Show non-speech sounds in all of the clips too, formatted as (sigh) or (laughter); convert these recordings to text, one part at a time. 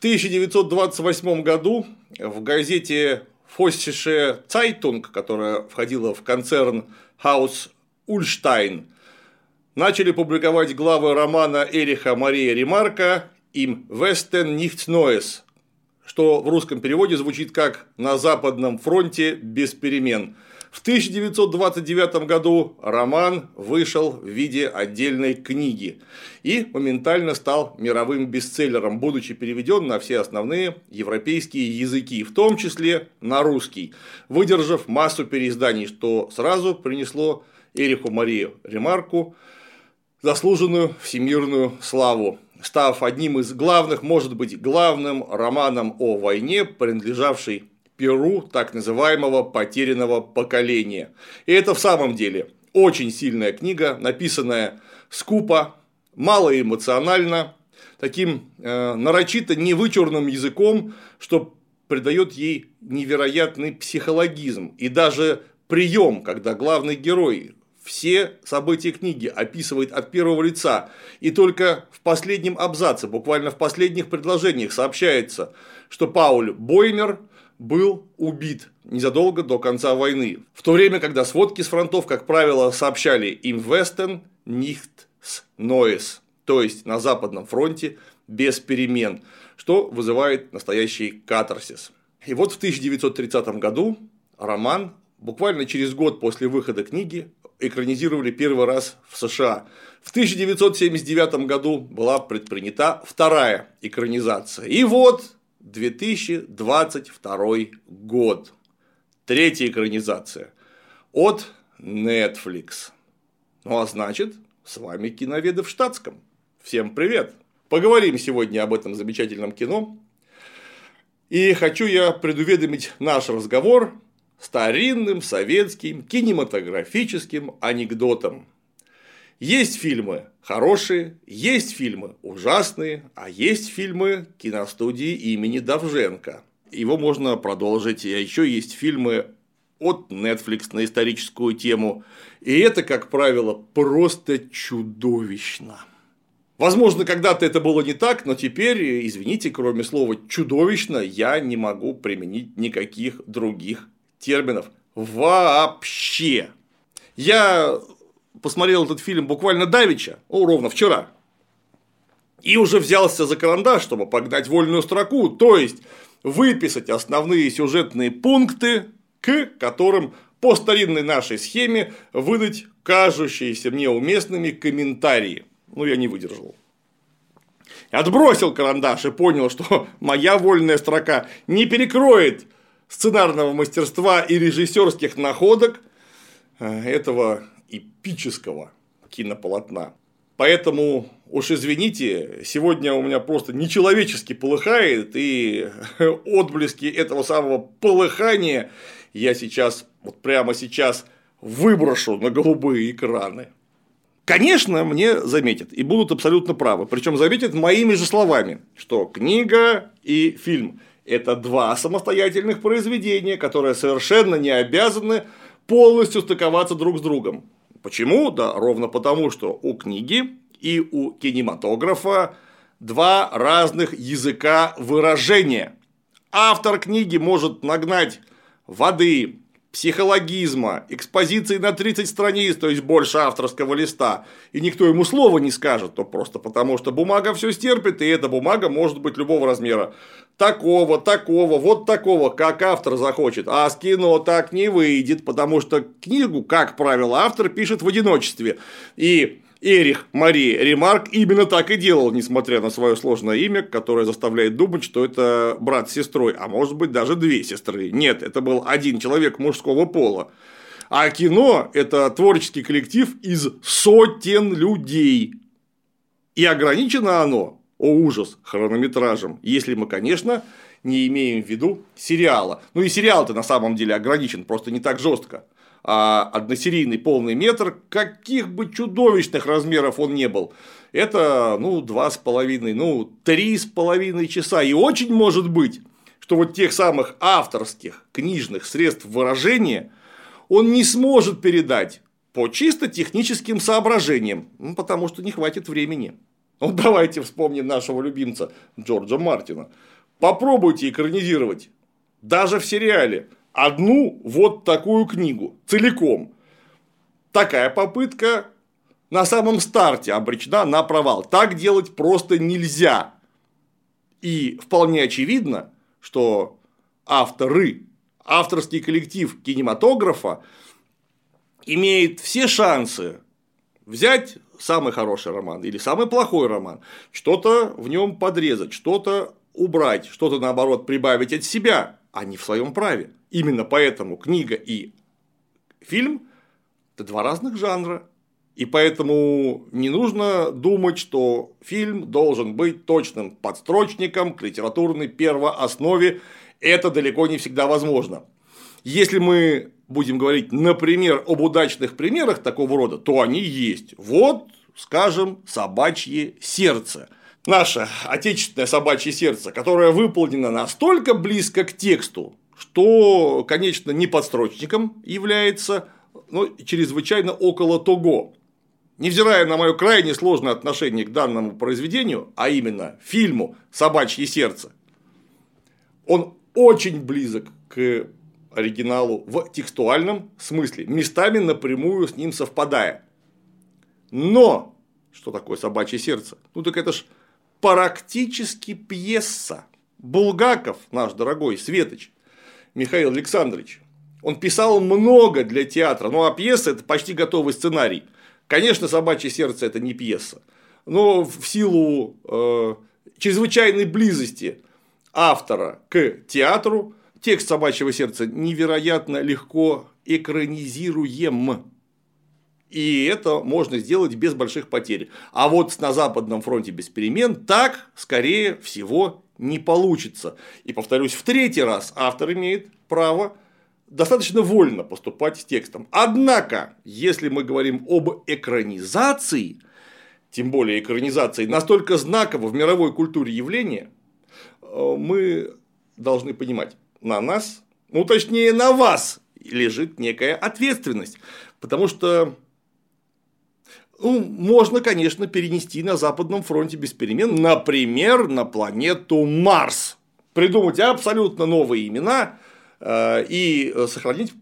1928 году в газете Vossische Zeitung, которая входила в концерн Haus Ullstein, начали публиковать главы романа Эриха Мария Ремарка «Im Westen nichts Neues», что в русском переводе звучит как «На Западном фронте без перемен», в 1929 году роман вышел в виде отдельной книги и моментально стал мировым бестселлером, будучи переведен на все основные европейские языки, в том числе на русский, выдержав массу переизданий, что сразу принесло Эриху Марию Ремарку заслуженную всемирную славу став одним из главных, может быть, главным романом о войне, принадлежавший Перу так называемого потерянного поколения. И это в самом деле очень сильная книга, написанная скупо, малоэмоционально, таким э, нарочито невычурным языком, что придает ей невероятный психологизм и даже прием, когда главный герой все события книги описывает от первого лица, и только в последнем абзаце, буквально в последних предложениях сообщается, что Пауль Боймер был убит незадолго до конца войны, в то время, когда сводки с фронтов, как правило, сообщали им Вестен nicht с Neues, то есть на Западном фронте без перемен, что вызывает настоящий катарсис. И вот в 1930 году роман буквально через год после выхода книги экранизировали первый раз в США. В 1979 году была предпринята вторая экранизация. И вот 2022 год. Третья экранизация от Netflix. Ну а значит, с вами киноведы в штатском. Всем привет! Поговорим сегодня об этом замечательном кино. И хочу я предуведомить наш разговор старинным советским кинематографическим анекдотом. Есть фильмы хорошие, есть фильмы ужасные, а есть фильмы киностудии имени Давженко. Его можно продолжить, а еще есть фильмы от Netflix на историческую тему. И это, как правило, просто чудовищно. Возможно, когда-то это было не так, но теперь, извините, кроме слова чудовищно, я не могу применить никаких других терминов вообще. Я посмотрел этот фильм буквально давеча, о, ровно вчера, и уже взялся за карандаш, чтобы погнать вольную строку, то есть выписать основные сюжетные пункты, к которым по старинной нашей схеме выдать кажущиеся мне уместными комментарии. Ну, я не выдержал. Отбросил карандаш и понял, что (laughs) моя вольная строка не перекроет сценарного мастерства и режиссерских находок э, этого эпического кинополотна. Поэтому уж извините, сегодня у меня просто нечеловечески полыхает, и (laughs) отблески этого самого полыхания я сейчас, вот прямо сейчас выброшу на голубые экраны. Конечно, мне заметят и будут абсолютно правы. Причем заметят моими же словами, что книга и фильм – это два самостоятельных произведения, которые совершенно не обязаны полностью стыковаться друг с другом. Почему? Да ровно потому, что у книги и у кинематографа два разных языка выражения. Автор книги может нагнать воды, психологизма, экспозиции на 30 страниц, то есть больше авторского листа, и никто ему слова не скажет, то просто потому, что бумага все стерпит, и эта бумага может быть любого размера. Такого, такого, вот такого, как автор захочет. А с кино так не выйдет, потому что книгу, как правило, автор пишет в одиночестве. И Эрих Мари Ремарк именно так и делал, несмотря на свое сложное имя, которое заставляет думать, что это брат с сестрой, а может быть даже две сестры. Нет, это был один человек мужского пола. А кино – это творческий коллектив из сотен людей. И ограничено оно, о ужас, хронометражем, если мы, конечно, не имеем в виду сериала. Ну и сериал-то на самом деле ограничен, просто не так жестко а односерийный полный метр, каких бы чудовищных размеров он не был, это, ну, два с половиной, ну, три с половиной часа. И очень может быть, что вот тех самых авторских книжных средств выражения он не сможет передать по чисто техническим соображениям, ну, потому что не хватит времени. Ну, давайте вспомним нашего любимца Джорджа Мартина. Попробуйте экранизировать даже в сериале одну вот такую книгу целиком. Такая попытка на самом старте обречена на провал. Так делать просто нельзя. И вполне очевидно, что авторы, авторский коллектив кинематографа имеет все шансы взять самый хороший роман или самый плохой роман, что-то в нем подрезать, что-то убрать, что-то наоборот прибавить от себя, а не в своем праве. Именно поэтому книга и фильм – это два разных жанра. И поэтому не нужно думать, что фильм должен быть точным подстрочником к литературной первооснове. Это далеко не всегда возможно. Если мы будем говорить, например, об удачных примерах такого рода, то они есть. Вот, скажем, собачье сердце. Наше отечественное собачье сердце, которое выполнено настолько близко к тексту, что, конечно, не подстрочником является, но чрезвычайно около того. Невзирая на мое крайне сложное отношение к данному произведению, а именно фильму «Собачье сердце», он очень близок к оригиналу в текстуальном смысле, местами напрямую с ним совпадая. Но, что такое собачье сердце? Ну так это ж практически пьеса. Булгаков, наш дорогой Светоч, Михаил Александрович, он писал много для театра, ну а пьеса это почти готовый сценарий. Конечно, собачье сердце это не пьеса, но в силу э, чрезвычайной близости автора к театру текст собачьего сердца невероятно легко экранизируем. И это можно сделать без больших потерь. А вот на Западном фронте без перемен так, скорее всего, не получится. И повторюсь, в третий раз автор имеет право достаточно вольно поступать с текстом. Однако, если мы говорим об экранизации, тем более экранизации настолько знакового в мировой культуре явления, э, мы должны понимать, на нас, ну точнее на вас лежит некая ответственность. Потому что ну, можно, конечно, перенести на Западном фронте без перемен, например, на планету Марс. Придумать абсолютно новые имена э, и сохранить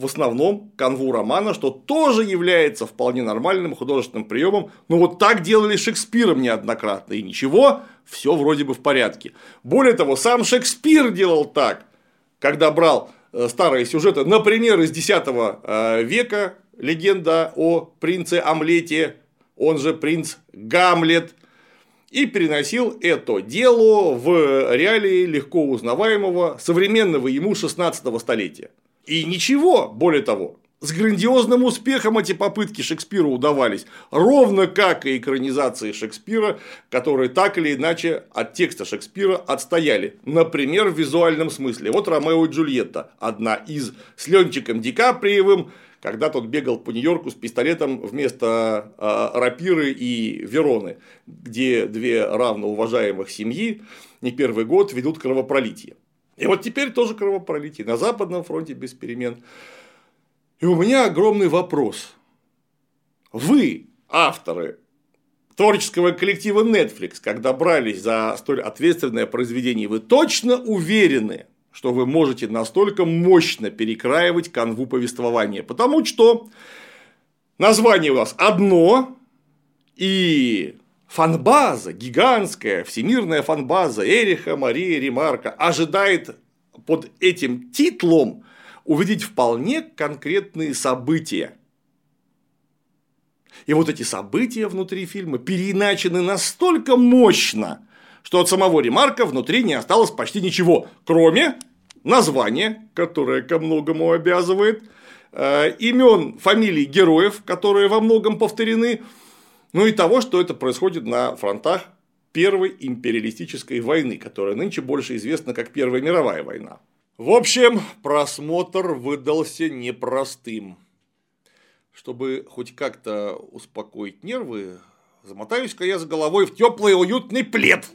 в основном канву романа, что тоже является вполне нормальным художественным приемом. Но вот так делали Шекспиром неоднократно, и ничего, все вроде бы в порядке. Более того, сам Шекспир делал так, когда брал э, старые сюжеты, например, из X э, века, легенда о принце Амлете, он же принц Гамлет, и переносил это дело в реалии легко узнаваемого современного ему 16 столетия. И ничего, более того, с грандиозным успехом эти попытки Шекспира удавались, ровно как и экранизации Шекспира, которые так или иначе от текста Шекспира отстояли. Например, в визуальном смысле. Вот Ромео и Джульетта, одна из с Ленчиком Ди Каприевым, когда тот бегал по Нью-Йорку с пистолетом вместо э, рапиры и Вероны, где две равноуважаемых семьи не первый год ведут кровопролитие. И вот теперь тоже кровопролитие на Западном фронте без перемен. И у меня огромный вопрос. Вы, авторы творческого коллектива Netflix, когда брались за столь ответственное произведение, вы точно уверены, что вы можете настолько мощно перекраивать канву повествования? Потому что название у вас одно, и фанбаза, гигантская всемирная фанбаза Эриха Мария Ремарка ожидает под этим титлом увидеть вполне конкретные события. И вот эти события внутри фильма переиначены настолько мощно, что от самого ремарка внутри не осталось почти ничего, кроме названия, которое ко многому обязывает, э, имен, фамилий героев, которые во многом повторены, ну и того, что это происходит на фронтах Первой империалистической войны, которая нынче больше известна как Первая мировая война. В общем, просмотр выдался непростым. Чтобы хоть как-то успокоить нервы, замотаюсь-ка я с головой в теплый уютный плед.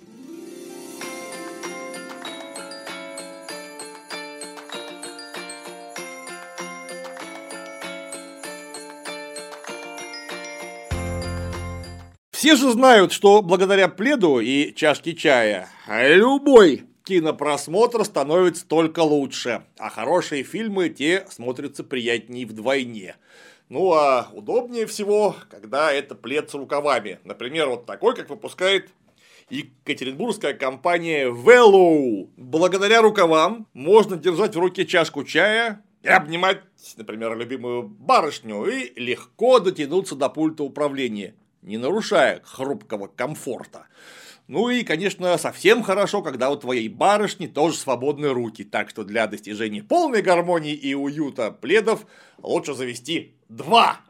Все же знают, что благодаря пледу и чашке чая любой кинопросмотр становится только лучше, а хорошие фильмы те смотрятся приятнее вдвойне. Ну а удобнее всего, когда это плед с рукавами. Например, вот такой, как выпускает Екатеринбургская компания Vello. Благодаря рукавам можно держать в руке чашку чая и обнимать, например, любимую барышню и легко дотянуться до пульта управления, не нарушая хрупкого комфорта. Ну и, конечно, совсем хорошо, когда у твоей барышни тоже свободные руки, так что для достижения полной гармонии и уюта пледов лучше завести два.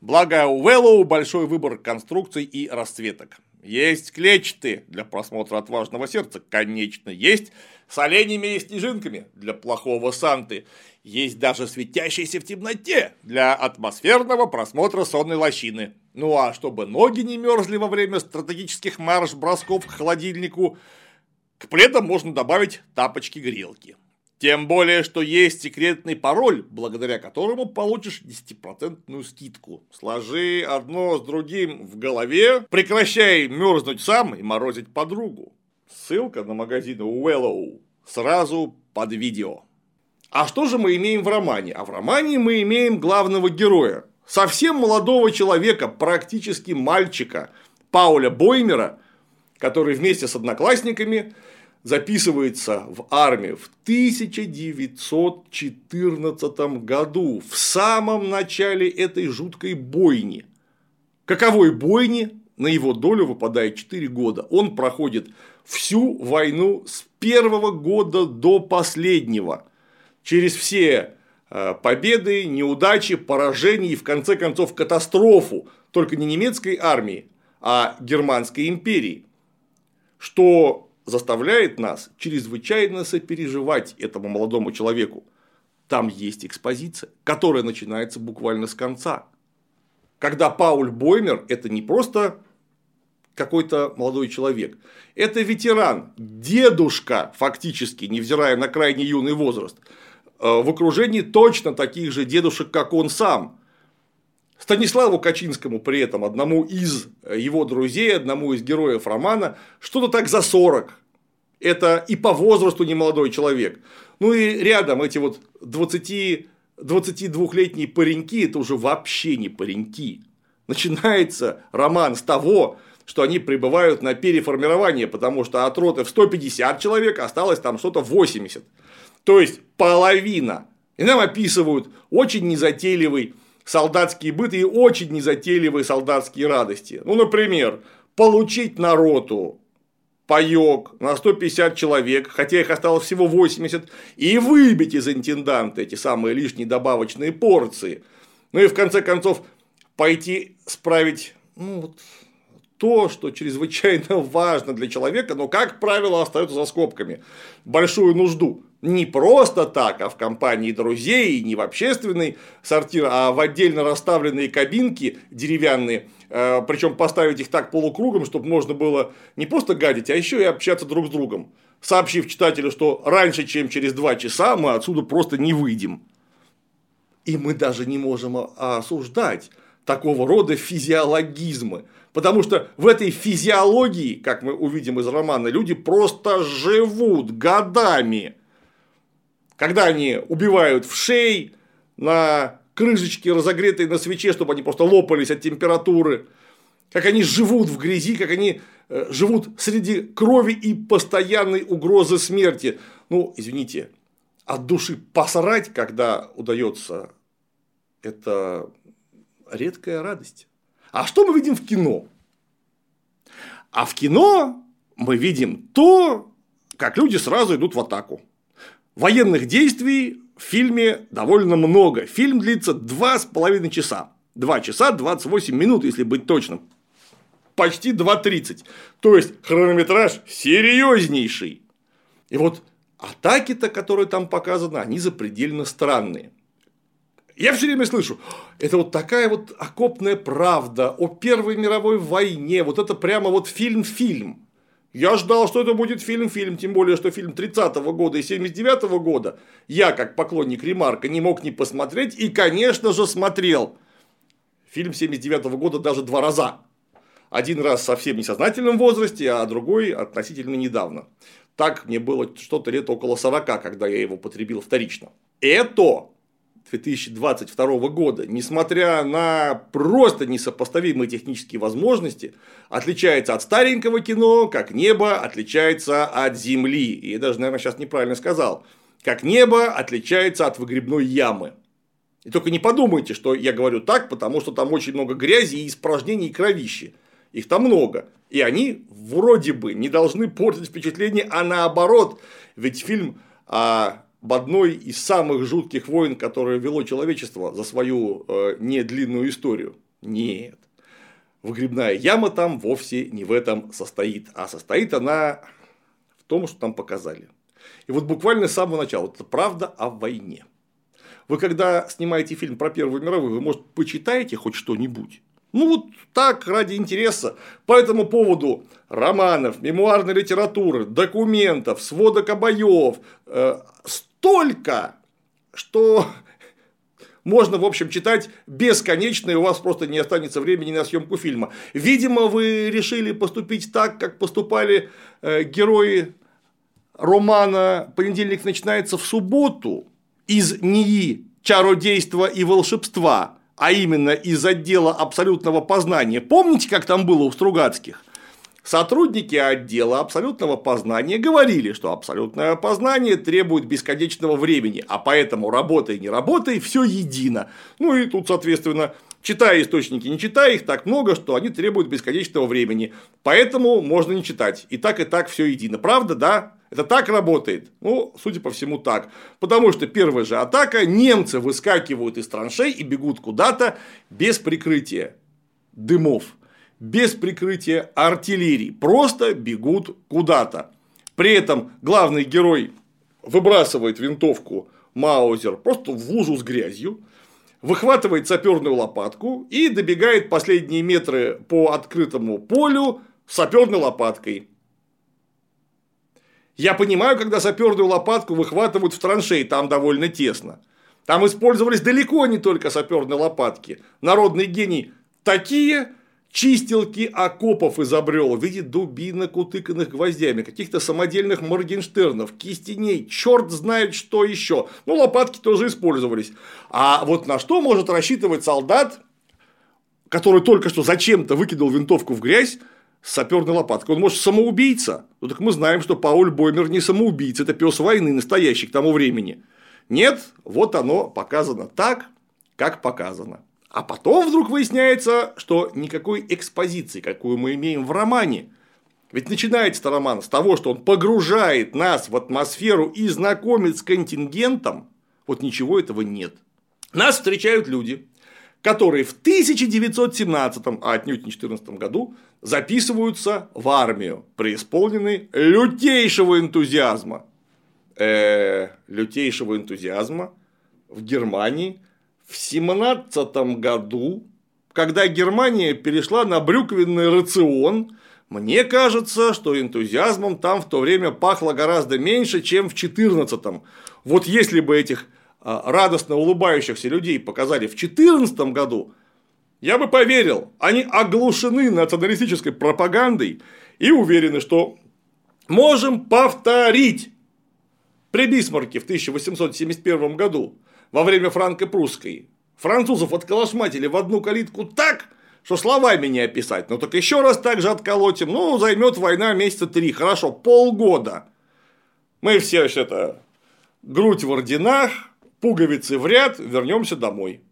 Благо у Веллоу большой выбор конструкций и расцветок. Есть клетчатые для просмотра отважного сердца, конечно, есть с оленями и снежинками для плохого Санты, есть даже светящиеся в темноте для атмосферного просмотра сонной лощины. Ну а чтобы ноги не мерзли во время стратегических марш-бросков к холодильнику, к пледам можно добавить тапочки-грелки. Тем более, что есть секретный пароль, благодаря которому получишь 10% скидку. Сложи одно с другим в голове, прекращай мерзнуть сам и морозить подругу. Ссылка на магазин Уэллоу сразу под видео. А что же мы имеем в романе? А в романе мы имеем главного героя, совсем молодого человека, практически мальчика, Пауля Боймера, который вместе с одноклассниками записывается в армию в 1914 году, в самом начале этой жуткой бойни. Каковой бойни на его долю выпадает 4 года. Он проходит всю войну с первого года до последнего. Через все победы, неудачи, поражения и в конце концов катастрофу только не немецкой армии, а германской империи, что заставляет нас чрезвычайно сопереживать этому молодому человеку. Там есть экспозиция, которая начинается буквально с конца. Когда Пауль Боймер – это не просто какой-то молодой человек. Это ветеран, дедушка фактически, невзирая на крайне юный возраст – Э, в окружении точно таких же дедушек, как он сам. Станиславу Качинскому при этом, одному из его друзей, одному из героев романа, что-то так за 40. Это и по возрасту немолодой человек. Ну и рядом эти вот 20, 22-летние пареньки, это уже вообще не пареньки. Начинается роман с того, что они прибывают на переформирование, потому что от роты в 150 человек осталось там что-то 80. То есть половина. И нам описывают очень незатейливый солдатский быт и очень незатейливые солдатские радости. Ну, например, получить на роту паёк на 150 человек, хотя их осталось всего 80, и выбить из интенданта эти самые лишние добавочные порции. Ну и в конце концов пойти справить ну, вот, то, что чрезвычайно (laughs) важно для человека, но, как правило, остается за скобками. Большую нужду не просто так, а в компании друзей, не в общественный сортир, а в отдельно расставленные кабинки деревянные, э, причем поставить их так полукругом, чтобы можно было не просто гадить, а еще и общаться друг с другом, сообщив читателю, что раньше, чем через два часа, мы отсюда просто не выйдем. И мы даже не можем осуждать такого рода физиологизмы. Потому что в этой физиологии, как мы увидим из романа, люди просто живут годами когда они убивают в шей, на крышечке, разогретой на свече, чтобы они просто лопались от температуры, как они живут в грязи, как они э, живут среди крови и постоянной угрозы смерти. Ну, извините, от души посрать, когда удается, это редкая радость. А что мы видим в кино? А в кино мы видим то, как люди сразу идут в атаку. Военных действий в фильме довольно много. Фильм длится два с половиной часа. 2 часа 28 минут, если быть точным. Почти 2.30. То есть хронометраж серьезнейший. И вот атаки-то, которые там показаны, они запредельно странные. Я все время слышу, это вот такая вот окопная правда о Первой мировой войне, вот это прямо вот фильм-фильм. Я ждал, что это будет фильм-фильм, тем более, что фильм 30-го года и 79-го года я, как поклонник Ремарка, не мог не посмотреть и, конечно же, смотрел. Фильм 79-го года даже два раза. Один раз совсем несознательном возрасте, а другой относительно недавно. Так мне было что-то лет около 40, когда я его потребил вторично. Это 2022 года, несмотря на просто несопоставимые технические возможности, отличается от старенького кино, как небо отличается от земли. И я даже, наверное, сейчас неправильно сказал. Как небо отличается от выгребной ямы. И только не подумайте, что я говорю так, потому что там очень много грязи и испражнений и кровищи. Их там много. И они вроде бы не должны портить впечатление, а наоборот. Ведь фильм о об одной из самых жутких войн, которые вело человечество за свою э, недлинную историю. Нет. Выгребная яма там вовсе не в этом состоит, а состоит она в том, что там показали. И вот буквально с самого начала, это правда о войне. Вы когда снимаете фильм про Первую мировую, вы, может, почитаете хоть что-нибудь? Ну, вот так, ради интереса. По этому поводу романов, мемуарной литературы, документов, сводок обоев, э, столько, что можно, в общем, читать бесконечно, и у вас просто не останется времени на съемку фильма. Видимо, вы решили поступить так, как поступали э, герои романа «Понедельник начинается в субботу» из НИИ «Чародейства и волшебства», а именно из отдела абсолютного познания. Помните, как там было у Стругацких? Сотрудники отдела абсолютного познания говорили, что абсолютное познание требует бесконечного времени, а поэтому работай, не работай, все едино. Ну и тут, соответственно, читая источники, не читая их так много, что они требуют бесконечного времени. Поэтому можно не читать. И так, и так все едино. Правда, да? Это так работает? Ну, судя по всему, так. Потому что первая же атака, немцы выскакивают из траншей и бегут куда-то без прикрытия дымов без прикрытия артиллерии, просто бегут куда-то. При этом главный герой выбрасывает винтовку Маузер просто в лужу с грязью, выхватывает саперную лопатку и добегает последние метры по открытому полю саперной лопаткой. Я понимаю, когда саперную лопатку выхватывают в траншей, там довольно тесно. Там использовались далеко не только саперные лопатки. Народный гений такие чистилки окопов изобрел в виде дубинок, утыканных гвоздями, каких-то самодельных моргенштернов, кистеней, черт знает что еще. Ну, лопатки тоже использовались. А вот на что может рассчитывать солдат, который только что зачем-то выкинул винтовку в грязь, с саперной лопаткой. Он может самоубийца. Ну так мы знаем, что Пауль Боймер не самоубийца, это пес войны настоящий к тому времени. Нет, вот оно показано так, как показано. А потом вдруг выясняется, что никакой экспозиции, какую мы имеем в романе, ведь начинается роман с того, что он погружает нас в атмосферу и знакомит с контингентом, вот ничего этого нет. Нас встречают люди, которые в 1917, а отнюдь не 14 году записываются в армию, преисполнены лютейшего энтузиазма. Э, лютейшего энтузиазма в Германии – в 17 году, когда Германия перешла на брюквенный рацион, мне кажется, что энтузиазмом там в то время пахло гораздо меньше, чем в 14-м. Вот если бы этих а, радостно улыбающихся людей показали в 2014 году, я бы поверил, они оглушены националистической пропагандой и уверены, что можем повторить при Бисмарке в 1871 году во время франко-прусской. Французов отколошматили в одну калитку так, что словами не описать. Ну так еще раз так же отколотим. Ну, займет война месяца три. Хорошо, полгода. Мы все это грудь в орденах, пуговицы в ряд, вернемся домой.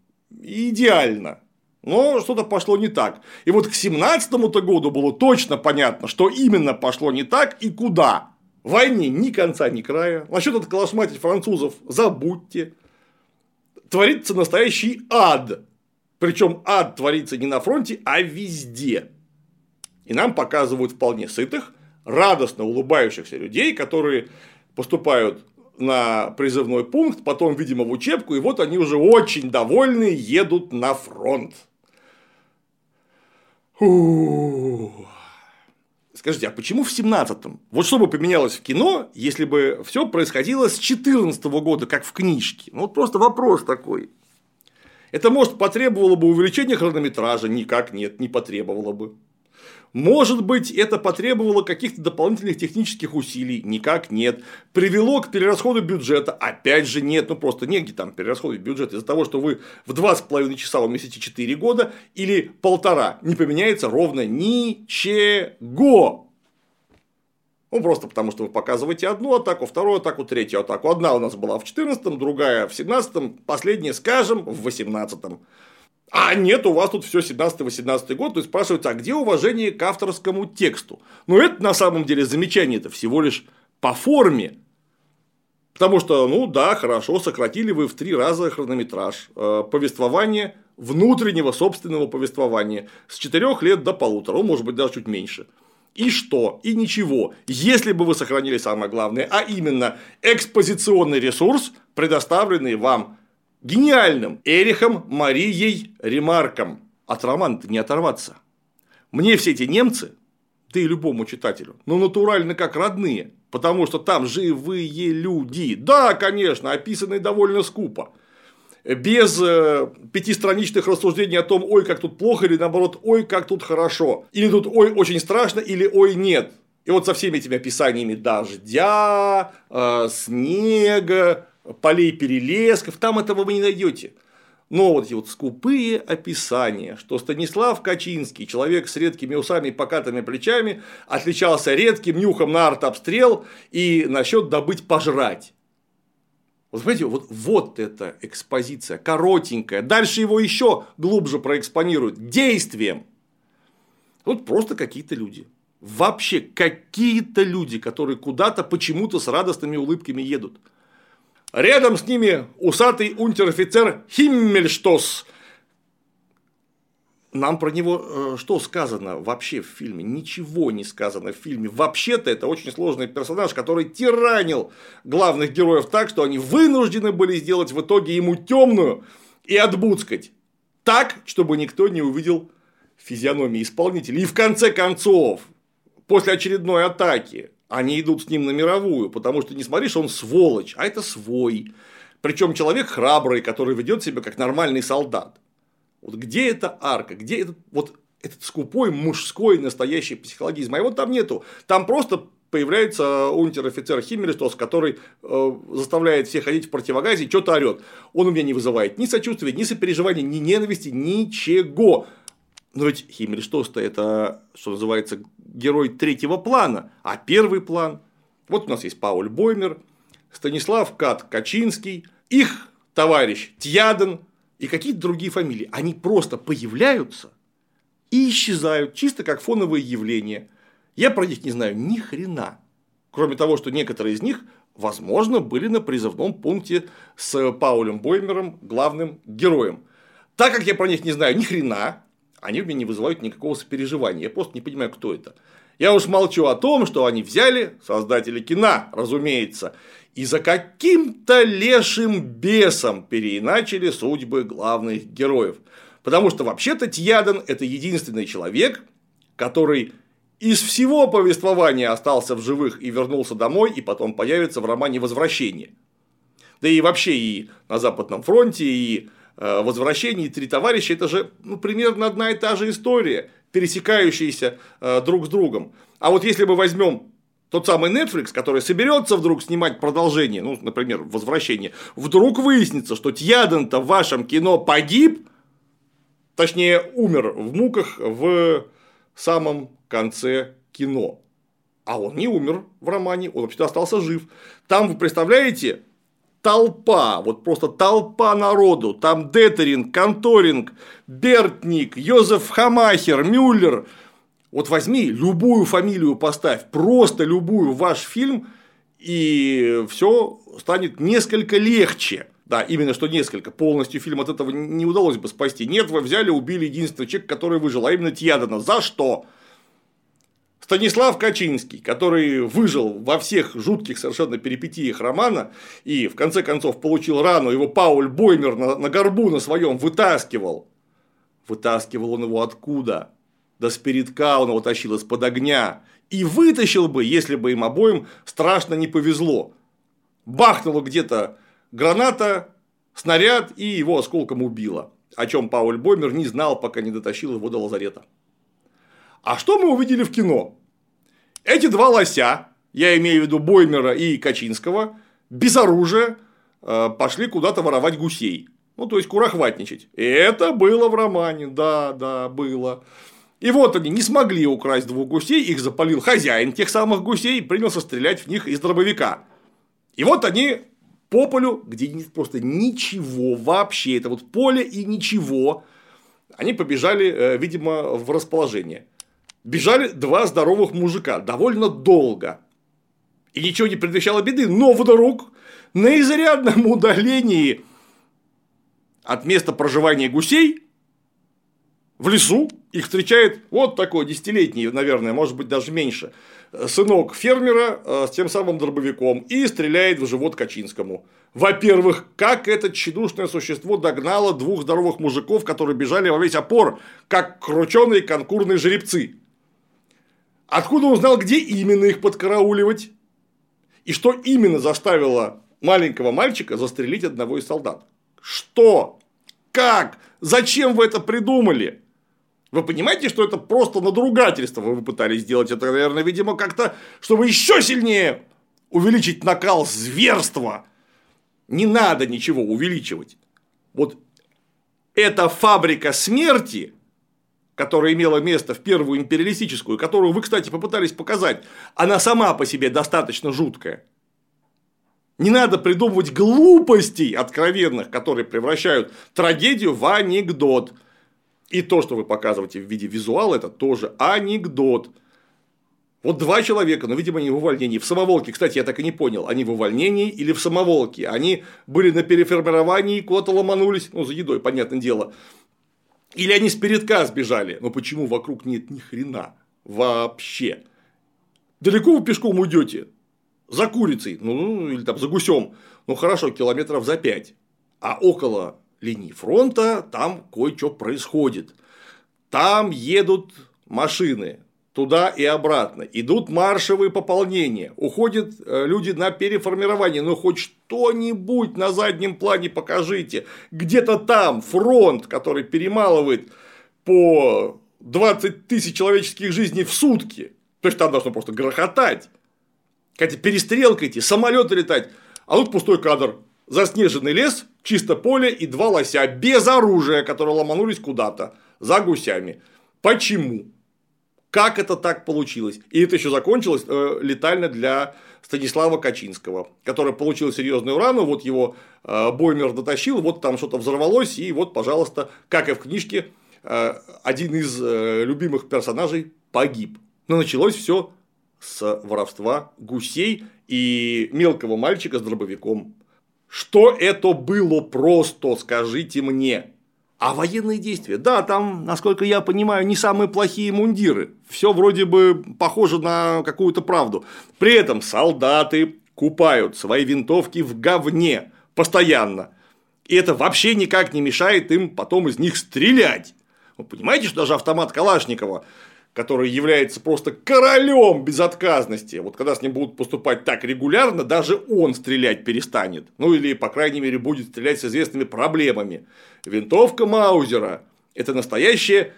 Идеально. Но что-то пошло не так. И вот к 17-то году было точно понятно, что именно пошло не так и куда. Войне ни конца, ни края. Насчет отколошматить французов забудьте творится настоящий ад. Причем ад творится не на фронте, а везде. И нам показывают вполне сытых, радостно улыбающихся людей, которые поступают на призывной пункт, потом, видимо, в учебку, и вот они уже очень довольны едут на фронт. Фу. Скажите, а почему в 17-м? Вот что бы поменялось в кино, если бы все происходило с 14 -го года, как в книжке? Ну, вот просто вопрос такой. Это, может, потребовало бы увеличения хронометража? Никак нет, не потребовало бы. Может быть, это потребовало каких-то дополнительных технических усилий? Никак нет. Привело к перерасходу бюджета? Опять же нет. Ну просто негде там перерасходовать бюджет из-за того, что вы в два с половиной часа уместите 4 года или полтора. Не поменяется ровно ничего. Ну, просто потому, что вы показываете одну атаку, вторую атаку, третью атаку. Одна у нас была в 14-м, другая в 17-м, последняя, скажем, в 18-м. А нет, у вас тут все 17-18 год, то есть спрашивается, а где уважение к авторскому тексту? Но это на самом деле замечание, это всего лишь по форме. Потому что, ну да, хорошо, сократили вы в три раза хронометраж э, повествования, внутреннего собственного повествования с 4 лет до полутора, ну, может быть, даже чуть меньше. И что? И ничего. Если бы вы сохранили самое главное, а именно экспозиционный ресурс, предоставленный вам гениальным Эрихом Марией Ремарком. От романа не оторваться. Мне все эти немцы, да и любому читателю, ну натурально как родные, потому что там живые люди. Да, конечно, описанные довольно скупо. Без э, пятистраничных рассуждений о том, ой, как тут плохо, или наоборот, ой, как тут хорошо. Или тут ой, очень страшно, или ой, нет. И вот со всеми этими описаниями дождя, э, снега, полей перелесков, там этого вы не найдете. Но вот эти вот скупые описания, что Станислав Качинский, человек с редкими усами и покатыми плечами, отличался редким нюхом на артобстрел и насчет добыть пожрать. Вот смотрите, вот, вот эта экспозиция, коротенькая. Дальше его еще глубже проэкспонируют действием. Вот просто какие-то люди. Вообще какие-то люди, которые куда-то почему-то с радостными улыбками едут. Рядом с ними усатый унтер-офицер Химмельштос. Нам про него э, что сказано вообще в фильме? Ничего не сказано в фильме. Вообще-то это очень сложный персонаж, который тиранил главных героев так, что они вынуждены были сделать в итоге ему темную и отбудскать. Так, чтобы никто не увидел физиономии исполнителя. И в конце концов, после очередной атаки, они идут с ним на мировую, потому что не смотришь, он сволочь, а это свой. Причем человек храбрый, который ведет себя как нормальный солдат. Вот где эта арка, где этот, вот этот скупой мужской настоящий психологизм? А его там нету. Там просто появляется унтер-офицер Химмельстос, который э, заставляет всех ходить в противогазе и что-то орет. Он у меня не вызывает ни сочувствия, ни сопереживания, ни ненависти, ничего. Но ведь Химмельштос-то это, что называется, герой третьего плана, а первый план. Вот у нас есть Пауль Боймер, Станислав Кат Качинский, их товарищ Тьяден и какие-то другие фамилии. Они просто появляются и исчезают, чисто как фоновые явления. Я про них не знаю ни хрена. Кроме того, что некоторые из них, возможно, были на призывном пункте с Паулем Боймером, главным героем. Так как я про них не знаю ни хрена, они у меня не вызывают никакого сопереживания. Я просто не понимаю, кто это. Я уж молчу о том, что они взяли, создатели кино, разумеется, и за каким-то лешим бесом переиначили судьбы главных героев. Потому что вообще-то Тьяден – это единственный человек, который из всего повествования остался в живых и вернулся домой, и потом появится в романе «Возвращение». Да и вообще и на Западном фронте, и Э, возвращении три товарища это же ну, примерно одна и та же история, пересекающаяся э, друг с другом. А вот если мы возьмем тот самый Netflix, который соберется вдруг снимать продолжение, ну, например, возвращение, вдруг выяснится, что Тьяден-то в вашем кино погиб, точнее, умер в муках в самом конце кино. А он не умер в романе, он вообще-то остался жив. Там, вы представляете, толпа, вот просто толпа народу. Там Детеринг, Конторинг, Бертник, Йозеф Хамахер, Мюллер. Вот возьми любую фамилию поставь, просто любую ваш фильм, и все станет несколько легче. Да, именно что несколько. Полностью фильм от этого не удалось бы спасти. Нет, вы взяли, убили единственного человека, который выжил, а именно Тьядана. За что? Станислав Качинский, который выжил во всех жутких совершенно перипетиях романа и в конце концов получил рану, его Пауль Боймер на, на горбу на своем вытаскивал. Вытаскивал он его откуда? До спиритка он его тащил из-под огня. И вытащил бы, если бы им обоим страшно не повезло. Бахнула где-то граната, снаряд и его осколком убило. О чем Пауль Боймер не знал, пока не дотащил его до лазарета. А что мы увидели в кино? Эти два лося, я имею в виду Боймера и Качинского, без оружия э, пошли куда-то воровать гусей. Ну, то есть, курохватничать. И это было в романе, да, да, было. И вот они не смогли украсть двух гусей, их запалил хозяин тех самых гусей и принялся стрелять в них из дробовика. И вот они по полю, где нет просто ничего вообще, это вот поле и ничего, они побежали, э, видимо, в расположение. Бежали два здоровых мужика довольно долго. И ничего не предвещало беды, но вдруг на изрядном (laughs) удалении от места проживания гусей в лесу их встречает вот такой десятилетний, наверное, может быть даже меньше, сынок фермера э, с тем самым дробовиком и стреляет в живот Качинскому. Во-первых, как это тщедушное существо догнало двух здоровых мужиков, которые бежали во весь опор, как крученые конкурные жеребцы. Откуда он узнал, где именно их подкарауливать? И что именно заставило маленького мальчика застрелить одного из солдат? Что? Как? Зачем вы это придумали? Вы понимаете, что это просто надругательство вы пытались сделать это, наверное, видимо, как-то, чтобы еще сильнее увеличить накал зверства. Не надо ничего увеличивать. Вот эта фабрика смерти, которая имела место в первую империалистическую, которую вы, кстати, попытались показать, она сама по себе достаточно жуткая. Не надо придумывать глупостей откровенных, которые превращают трагедию в анекдот. И то, что вы показываете в виде визуала, это тоже анекдот. Вот два человека, но, видимо, они в увольнении. В самоволке, кстати, я так и не понял, они в увольнении или в самоволке. Они были на переформировании, куда-то ломанулись, ну, за едой, понятное дело. Или они с передка сбежали. Но почему вокруг нет ни хрена вообще? Далеко вы пешком уйдете? За курицей, ну, или там за гусем. Ну, хорошо, километров за пять. А около линии фронта, там кое-что происходит. Там едут машины туда и обратно, идут маршевые пополнения, уходят э, люди на переформирование, ну хоть что-нибудь на заднем плане покажите, где-то там фронт, который перемалывает по 20 тысяч человеческих жизней в сутки, то есть там должно просто грохотать, какая-то перестрелка идти, самолеты летать, а тут пустой кадр, заснеженный лес, чисто поле и два лося. Без оружия, которые ломанулись куда-то за гусями. Почему? Как это так получилось? И это еще закончилось э, летально для Станислава Качинского, который получил серьезную рану, вот его э, Боймер дотащил, вот там что-то взорвалось, и вот, пожалуйста, как и в книжке, э, один из э, любимых персонажей погиб. Но началось все с воровства гусей и мелкого мальчика с дробовиком. Что это было просто, скажите мне. А военные действия? Да, там, насколько я понимаю, не самые плохие мундиры. Все вроде бы похоже на какую-то правду. При этом солдаты купают свои винтовки в говне постоянно. И это вообще никак не мешает им потом из них стрелять. Вы понимаете, что даже автомат Калашникова который является просто королем безотказности, вот когда с ним будут поступать так регулярно, даже он стрелять перестанет. Ну или, по крайней мере, будет стрелять с известными проблемами. Винтовка Маузера – это настоящее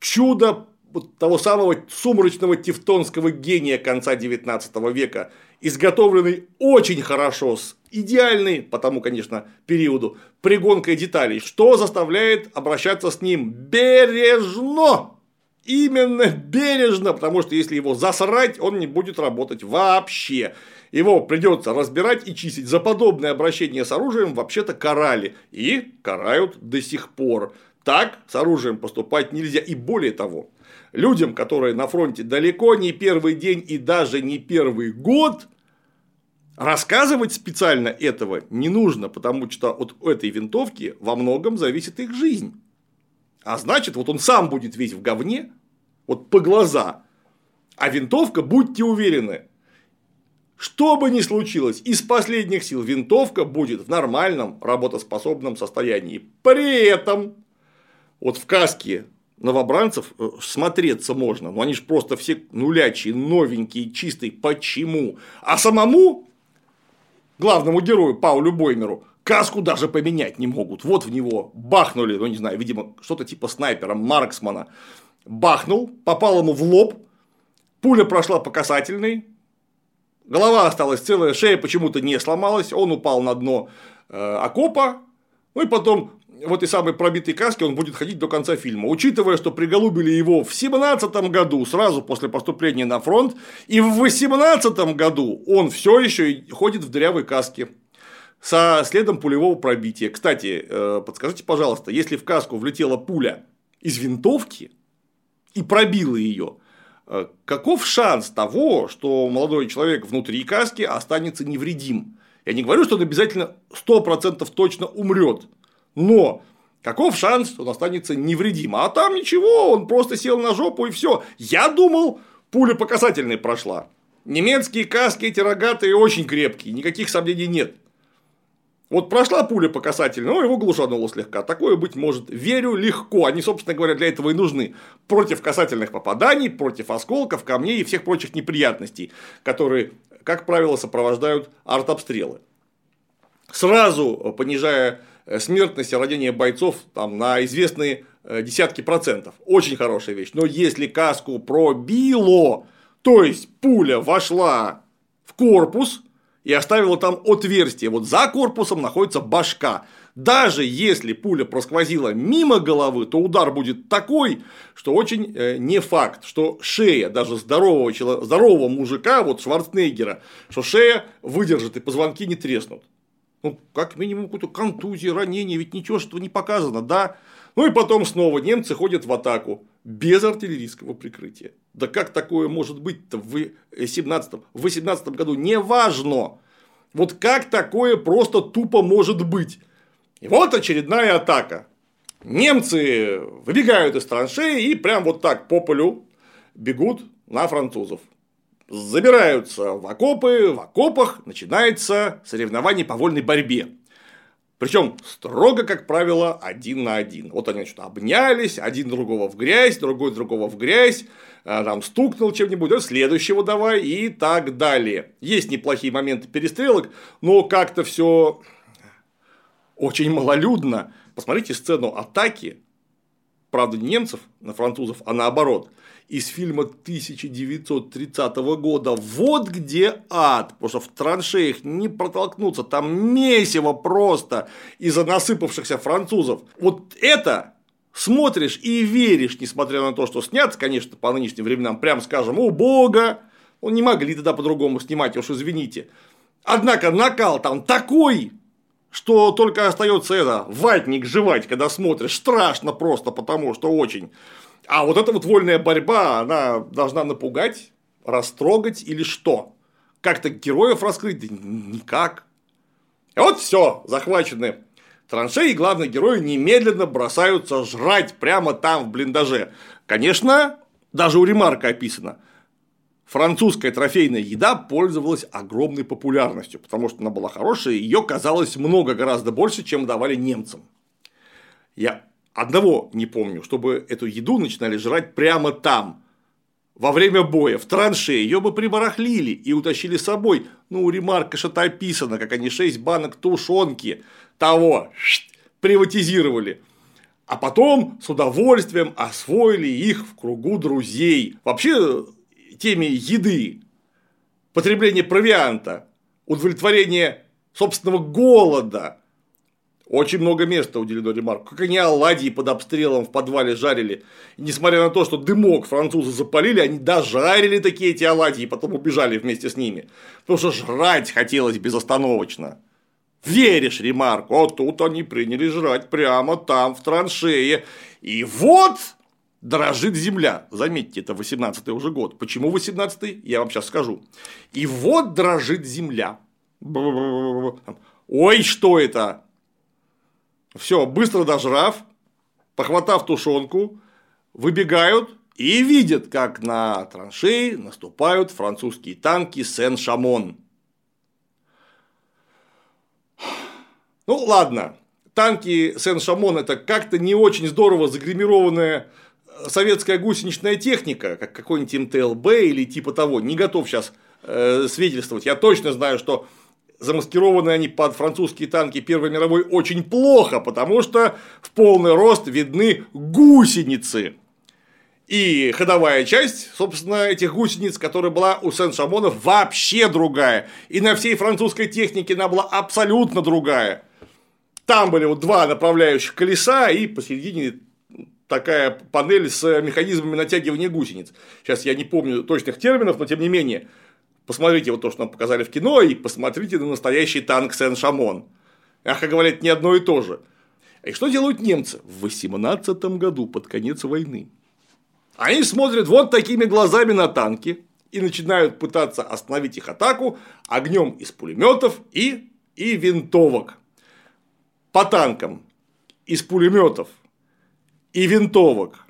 чудо того самого сумрачного тевтонского гения конца 19 века, изготовленный очень хорошо, с идеальной, по тому, конечно, периоду, пригонкой деталей, что заставляет обращаться с ним бережно, Именно бережно, потому что если его засрать, он не будет работать вообще. Его придется разбирать и чистить. За подобное обращение с оружием вообще-то карали. И карают до сих пор. Так с оружием поступать нельзя. И более того, людям, которые на фронте далеко не первый день и даже не первый год, рассказывать специально этого не нужно, потому что от этой винтовки во многом зависит их жизнь. А значит, вот он сам будет весь в говне, вот по глаза. А винтовка, будьте уверены, что бы ни случилось, из последних сил винтовка будет в нормальном работоспособном состоянии. При этом, вот в каске новобранцев э, смотреться можно, но они же просто все нулячие, новенькие, чистые. Почему? А самому главному герою Паулю Боймеру каску даже поменять не могут. Вот в него бахнули, ну не знаю, видимо, что-то типа снайпера Марксмана. Бахнул, попал ему в лоб, пуля прошла по касательной, голова осталась целая, шея почему-то не сломалась, он упал на дно э, окопа, ну и потом в этой самой пробитой каске он будет ходить до конца фильма. Учитывая, что приголубили его в 17 году, сразу после поступления на фронт, и в 18 году он все еще ходит в дырявой каске со следом пулевого пробития. Кстати, э, подскажите, пожалуйста, если в каску влетела пуля из винтовки и пробила ее, э, каков шанс того, что молодой человек внутри каски останется невредим? Я не говорю, что он обязательно 100% точно умрет, но каков шанс, что он останется невредим? А там ничего, он просто сел на жопу и все. Я думал, пуля по касательной прошла. Немецкие каски эти рогатые очень крепкие, никаких сомнений нет. Вот прошла пуля по касательной, но его глушануло слегка. Такое быть может. Верю легко. Они, собственно говоря, для этого и нужны. Против касательных попаданий, против осколков, камней и всех прочих неприятностей, которые, как правило, сопровождают артобстрелы. Сразу понижая Э, смертность родения бойцов там, на известные э, десятки процентов. Очень хорошая вещь. Но если каску пробило, то есть пуля вошла в корпус и оставила там отверстие, вот за корпусом находится башка. Даже если пуля просквозила мимо головы, то удар будет такой, что очень э, не факт, что шея даже здорового, человека, здорового мужика, вот Шварценеггера, что шея выдержит и позвонки не треснут. Ну, как минимум, какую-то контузию, ранение, ведь ничего что не показано, да? Ну и потом снова немцы ходят в атаку без артиллерийского прикрытия. Да как такое может быть-то в 17 в 18 году? Неважно. Вот как такое просто тупо может быть? И вот очередная атака. Немцы выбегают из траншеи и прям вот так по полю бегут на французов забираются в окопы, в окопах начинается соревнование по вольной борьбе. Причем строго, как правило, один на один. Вот они что обнялись, один другого в грязь, другой другого в грязь, а, там стукнул чем-нибудь, следующего давай и так далее. Есть неплохие моменты перестрелок, но как-то все очень малолюдно. Посмотрите сцену атаки, правда, не немцев на французов, а наоборот – из фильма 1930 года. Вот где ад, потому что в траншеях не протолкнуться, там месиво просто из-за насыпавшихся французов. Вот это смотришь и веришь, несмотря на то, что снят, конечно, по нынешним временам, прям скажем, о бога, он не могли тогда по-другому снимать, уж извините. Однако накал там такой, что только остается это, ватник жевать, когда смотришь, страшно просто, потому что очень. А вот эта вот вольная борьба, она должна напугать, растрогать или что? Как-то героев раскрыть? Да никак. И вот все, захвачены траншеи, главные герои немедленно бросаются жрать прямо там в блиндаже. Конечно, даже у Ремарка описано. Французская трофейная еда пользовалась огромной популярностью, потому что она была хорошая, и ее казалось много гораздо больше, чем давали немцам. Я Одного не помню, чтобы эту еду начинали жрать прямо там, во время боя, в транше, ее бы прибарахлили и утащили с собой. Ну, Ремарка что-то описано, как они шесть банок тушенки того приватизировали. А потом с удовольствием освоили их в кругу друзей. Вообще, теме еды, потребление провианта, удовлетворение собственного голода, очень много места уделено ремарку. Как они оладьи под обстрелом в подвале жарили. И несмотря на то, что дымок французы запалили, они дожарили такие эти оладьи и потом убежали вместе с ними. Потому что жрать хотелось безостановочно. Веришь, ремарку? Вот тут они приняли жрать прямо там, в траншее. И вот дрожит земля. Заметьте, это 18-й уже год. Почему 18-й? Я вам сейчас скажу. И вот дрожит земля. Ой, что это? Все, быстро дожрав, похватав тушенку, выбегают и видят, как на траншеи наступают французские танки Сен-Шамон. Ну ладно, танки Сен-Шамон это как-то не очень здорово загримированная советская гусеничная техника, как какой-нибудь МТЛБ или типа того. Не готов сейчас э, свидетельствовать. Я точно знаю, что замаскированы они под французские танки Первой мировой очень плохо, потому что в полный рост видны гусеницы. И ходовая часть, собственно, этих гусениц, которая была у Сен-Шамонов, вообще другая. И на всей французской технике она была абсолютно другая. Там были вот два направляющих колеса и посередине такая панель с механизмами натягивания гусениц. Сейчас я не помню точных терминов, но тем не менее, посмотрите вот то, что нам показали в кино, и посмотрите на настоящий танк Сен-Шамон. Мягко говоря, это не одно и то же. И что делают немцы в 18 году, под конец войны? Они смотрят вот такими глазами на танки и начинают пытаться остановить их атаку огнем из пулеметов и, и винтовок. По танкам из пулеметов и винтовок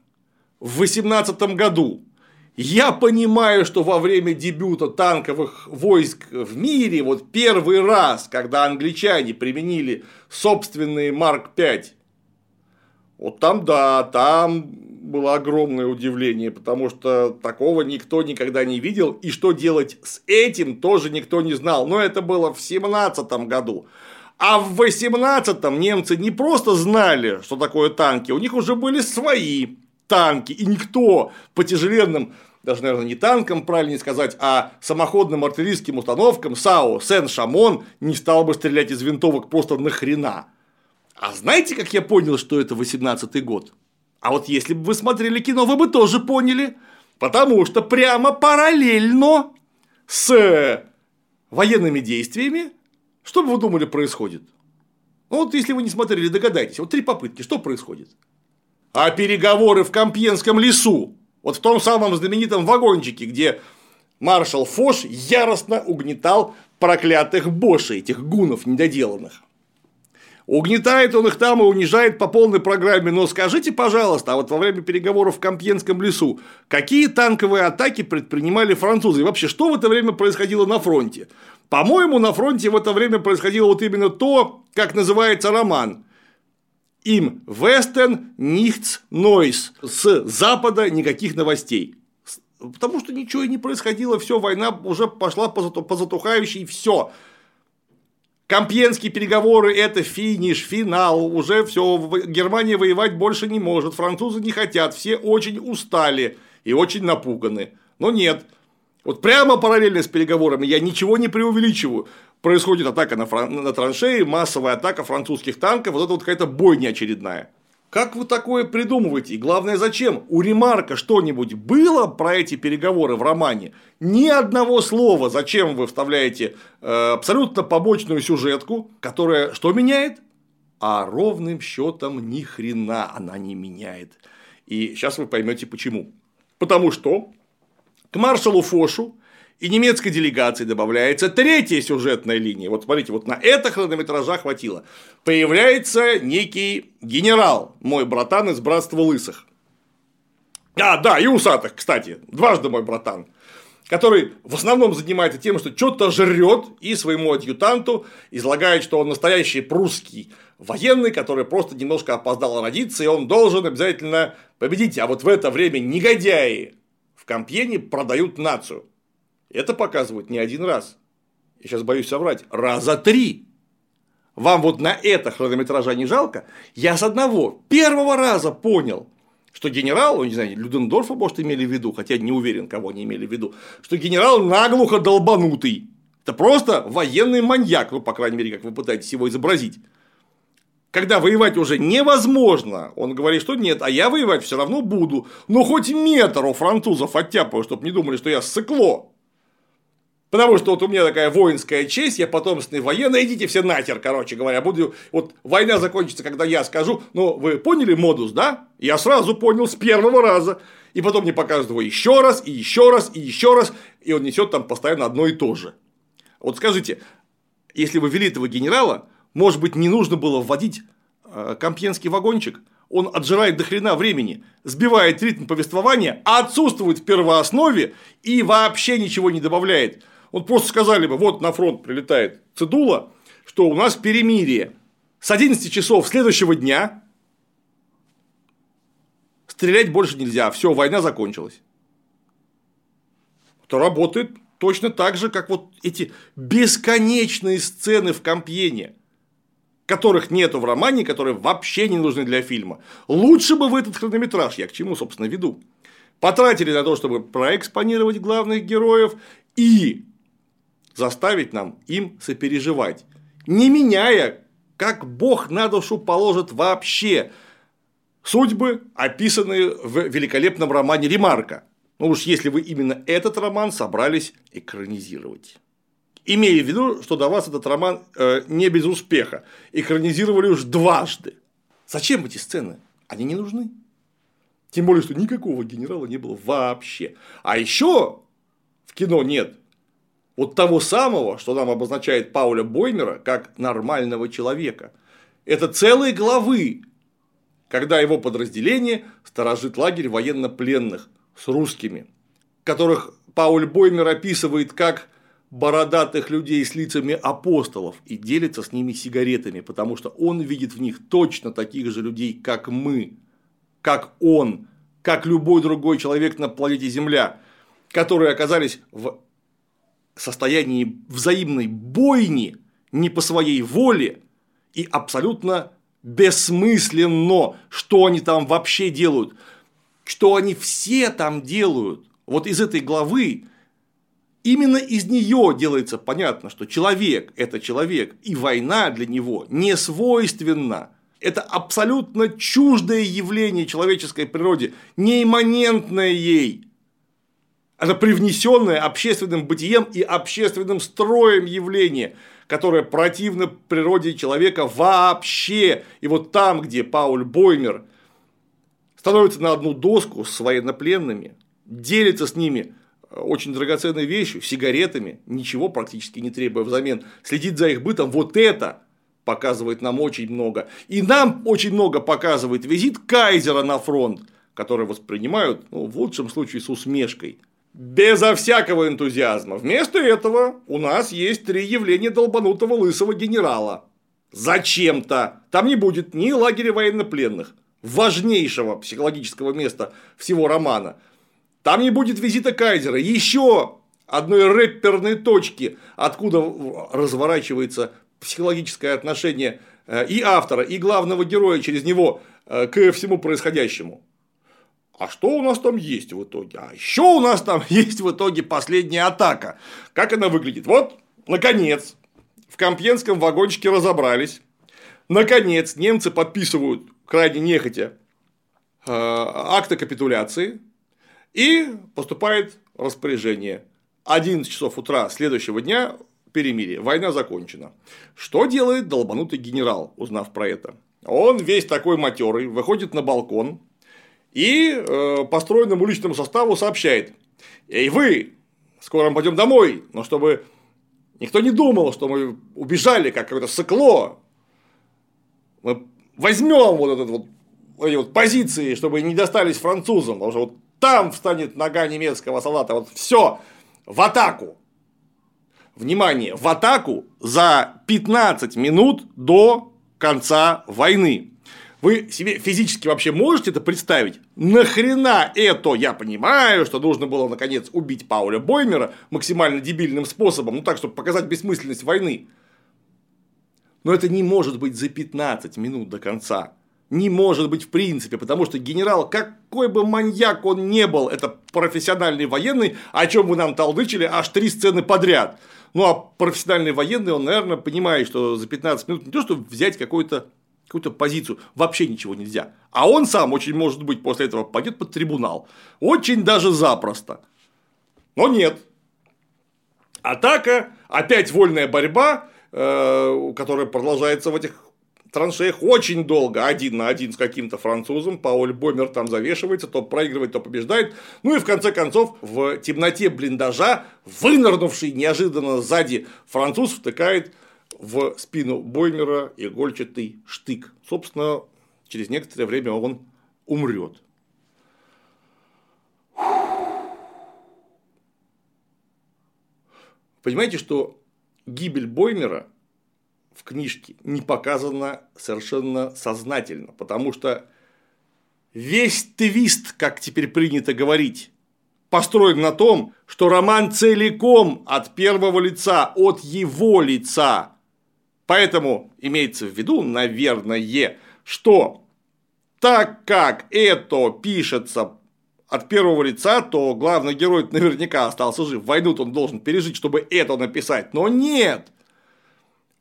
в 18 году я понимаю, что во время дебюта танковых войск в мире, вот первый раз, когда англичане применили собственные Марк 5, вот там да, там было огромное удивление, потому что такого никто никогда не видел, и что делать с этим тоже никто не знал. Но это было в 17 году. А в 18-м немцы не просто знали, что такое танки, у них уже были свои танки, и никто по тяжеленным даже, наверное, не танкам, правильнее сказать, а самоходным артиллерийским установкам САУ Сен-Шамон не стал бы стрелять из винтовок просто нахрена. А знаете, как я понял, что это 18-й год? А вот если бы вы смотрели кино, вы бы тоже поняли. Потому что прямо параллельно с военными действиями, что бы вы думали происходит? Ну вот если вы не смотрели, догадайтесь. Вот три попытки, что происходит? А переговоры в Компьенском лесу вот в том самом знаменитом вагончике, где маршал Фош яростно угнетал проклятых бошей, этих гунов недоделанных. Угнетает он их там и унижает по полной программе. Но скажите, пожалуйста, а вот во время переговоров в Компьенском лесу, какие танковые атаки предпринимали французы? И вообще, что в это время происходило на фронте? По-моему, на фронте в это время происходило вот именно то, как называется роман. Им Вестен Nichts Neues. С запада никаких новостей. Потому что ничего и не происходило, все, война уже пошла по затухающей, все. Компьенские переговоры – это финиш, финал, уже все, Германия воевать больше не может, французы не хотят, все очень устали и очень напуганы. Но нет, вот прямо параллельно с переговорами, я ничего не преувеличиваю, происходит атака на, фран... на траншеи, массовая атака французских танков, вот это вот какая-то бойня очередная. Как вы такое придумываете? И главное, зачем? У Ремарка что-нибудь было про эти переговоры в романе? Ни одного слова. Зачем вы вставляете э, абсолютно побочную сюжетку, которая что меняет? А ровным счетом ни хрена она не меняет. И сейчас вы поймете почему. Потому что к маршалу Фошу и немецкой делегации добавляется третья сюжетная линия. Вот смотрите, вот на это хронометража хватило. Появляется некий генерал, мой братан из братства лысых. А, да, и усатых, кстати, дважды мой братан который в основном занимается тем, что что-то жрет и своему адъютанту излагает, что он настоящий прусский военный, который просто немножко опоздал родиться, и он должен обязательно победить. А вот в это время негодяи в Компьене продают нацию. Это показывают не один раз. Я сейчас боюсь соврать. Раза три. Вам вот на это хронометража не жалко? Я с одного, первого раза понял, что генерал, ну, не знаю, Людендорфа, может, имели в виду, хотя не уверен, кого они имели в виду, что генерал наглухо долбанутый. Это просто военный маньяк, ну, по крайней мере, как вы пытаетесь его изобразить. Когда воевать уже невозможно, он говорит, что нет, а я воевать все равно буду. Но хоть метр у французов оттяпаю, чтобы не думали, что я сыкло. Потому что вот у меня такая воинская честь, я потомственный военный, идите все нахер, короче говоря, буду, вот война закончится, когда я скажу, ну, вы поняли модус, да? Я сразу понял с первого раза, и потом мне показывают его еще раз, и еще раз, и еще раз, и он несет там постоянно одно и то же. Вот скажите, если вы вели этого генерала, может быть, не нужно было вводить э, компьенский вагончик? Он отжирает до хрена времени, сбивает ритм повествования, отсутствует в первооснове и вообще ничего не добавляет. Вот просто сказали бы, вот на фронт прилетает цедула, что у нас перемирие. С 11 часов следующего дня стрелять больше нельзя, все, война закончилась. Это работает точно так же, как вот эти бесконечные сцены в Компьене, которых нету в романе, которые вообще не нужны для фильма. Лучше бы в этот хронометраж, я к чему, собственно, веду. Потратили на то, чтобы проэкспонировать главных героев и заставить нам им сопереживать, не меняя, как Бог на душу положит вообще судьбы, описанные в великолепном романе Ремарка. Ну уж если вы именно этот роман собрались экранизировать. Имея в виду, что до вас этот роман э, не без успеха. Экранизировали уж дважды. Зачем эти сцены? Они не нужны. Тем более, что никакого генерала не было вообще. А еще в кино нет вот того самого, что нам обозначает Пауля Боймера как нормального человека. Это целые главы, когда его подразделение сторожит лагерь военнопленных с русскими, которых Пауль Боймер описывает как бородатых людей с лицами апостолов и делится с ними сигаретами, потому что он видит в них точно таких же людей, как мы, как он, как любой другой человек на планете Земля, которые оказались в состоянии взаимной бойни не по своей воле и абсолютно бессмысленно, что они там вообще делают, что они все там делают. Вот из этой главы именно из нее делается понятно, что человек – это человек, и война для него не свойственна. Это абсолютно чуждое явление человеческой природе, не имманентное ей. Это привнесенное общественным бытием и общественным строем явление, которое противно природе человека вообще. И вот там, где Пауль Боймер становится на одну доску с военнопленными, делится с ними очень драгоценной вещью, сигаретами, ничего практически не требуя взамен, следит за их бытом, вот это показывает нам очень много. И нам очень много показывает визит Кайзера на фронт, который воспринимают, ну, в лучшем случае, с усмешкой. Безо всякого энтузиазма. Вместо этого у нас есть три явления долбанутого лысого генерала. Зачем-то. Там не будет ни лагеря военнопленных, важнейшего психологического места всего романа. Там не будет визита Кайзера. Еще одной рэперной точки, откуда разворачивается психологическое отношение э, и автора, и главного героя через него э, к всему происходящему. А что у нас там есть в итоге? А еще у нас там (laughs) есть в итоге последняя атака. Как она выглядит? Вот, наконец, в Компьенском вагончике разобрались. Наконец, немцы подписывают крайне нехотя э, акты капитуляции. И поступает распоряжение. 11 часов утра следующего дня перемирие, война закончена. Что делает долбанутый генерал, узнав про это? Он весь такой матерый, выходит на балкон, и э, построенному личному составу сообщает, эй вы, скоро мы пойдем домой, но чтобы никто не думал, что мы убежали, как какое-то сыкло, мы возьмем вот этот вот эти вот позиции, чтобы не достались французам, потому что вот там встанет нога немецкого солдата, вот все, в атаку. Внимание, в атаку за 15 минут до конца войны. Вы себе физически вообще можете это представить? Нахрена это? Я понимаю, что нужно было наконец убить Пауля Боймера максимально дебильным способом, ну так, чтобы показать бессмысленность войны. Но это не может быть за 15 минут до конца. Не может быть в принципе, потому что генерал, какой бы маньяк он не был, это профессиональный военный, о чем вы нам толдычили аж три сцены подряд. Ну а профессиональный военный, он, наверное, понимает, что за 15 минут не то, чтобы взять какой-то какую-то позицию, вообще ничего нельзя. А он сам очень может быть после этого пойдет под трибунал. Очень даже запросто. Но нет. Атака, опять вольная борьба, э, которая продолжается в этих траншеях очень долго, один на один с каким-то французом, Пауль Бомер там завешивается, то проигрывает, то побеждает. Ну и в конце концов, в темноте блиндажа, вынырнувший неожиданно сзади француз втыкает в спину Боймера игольчатый штык. Собственно, через некоторое время он умрет. Понимаете, что гибель Боймера в книжке не показана совершенно сознательно, потому что весь твист, как теперь принято говорить, построен на том, что роман целиком от первого лица, от его лица. Поэтому имеется в виду, наверное, что так как это пишется от первого лица, то главный герой наверняка остался жив. Войну он должен пережить, чтобы это написать. Но нет!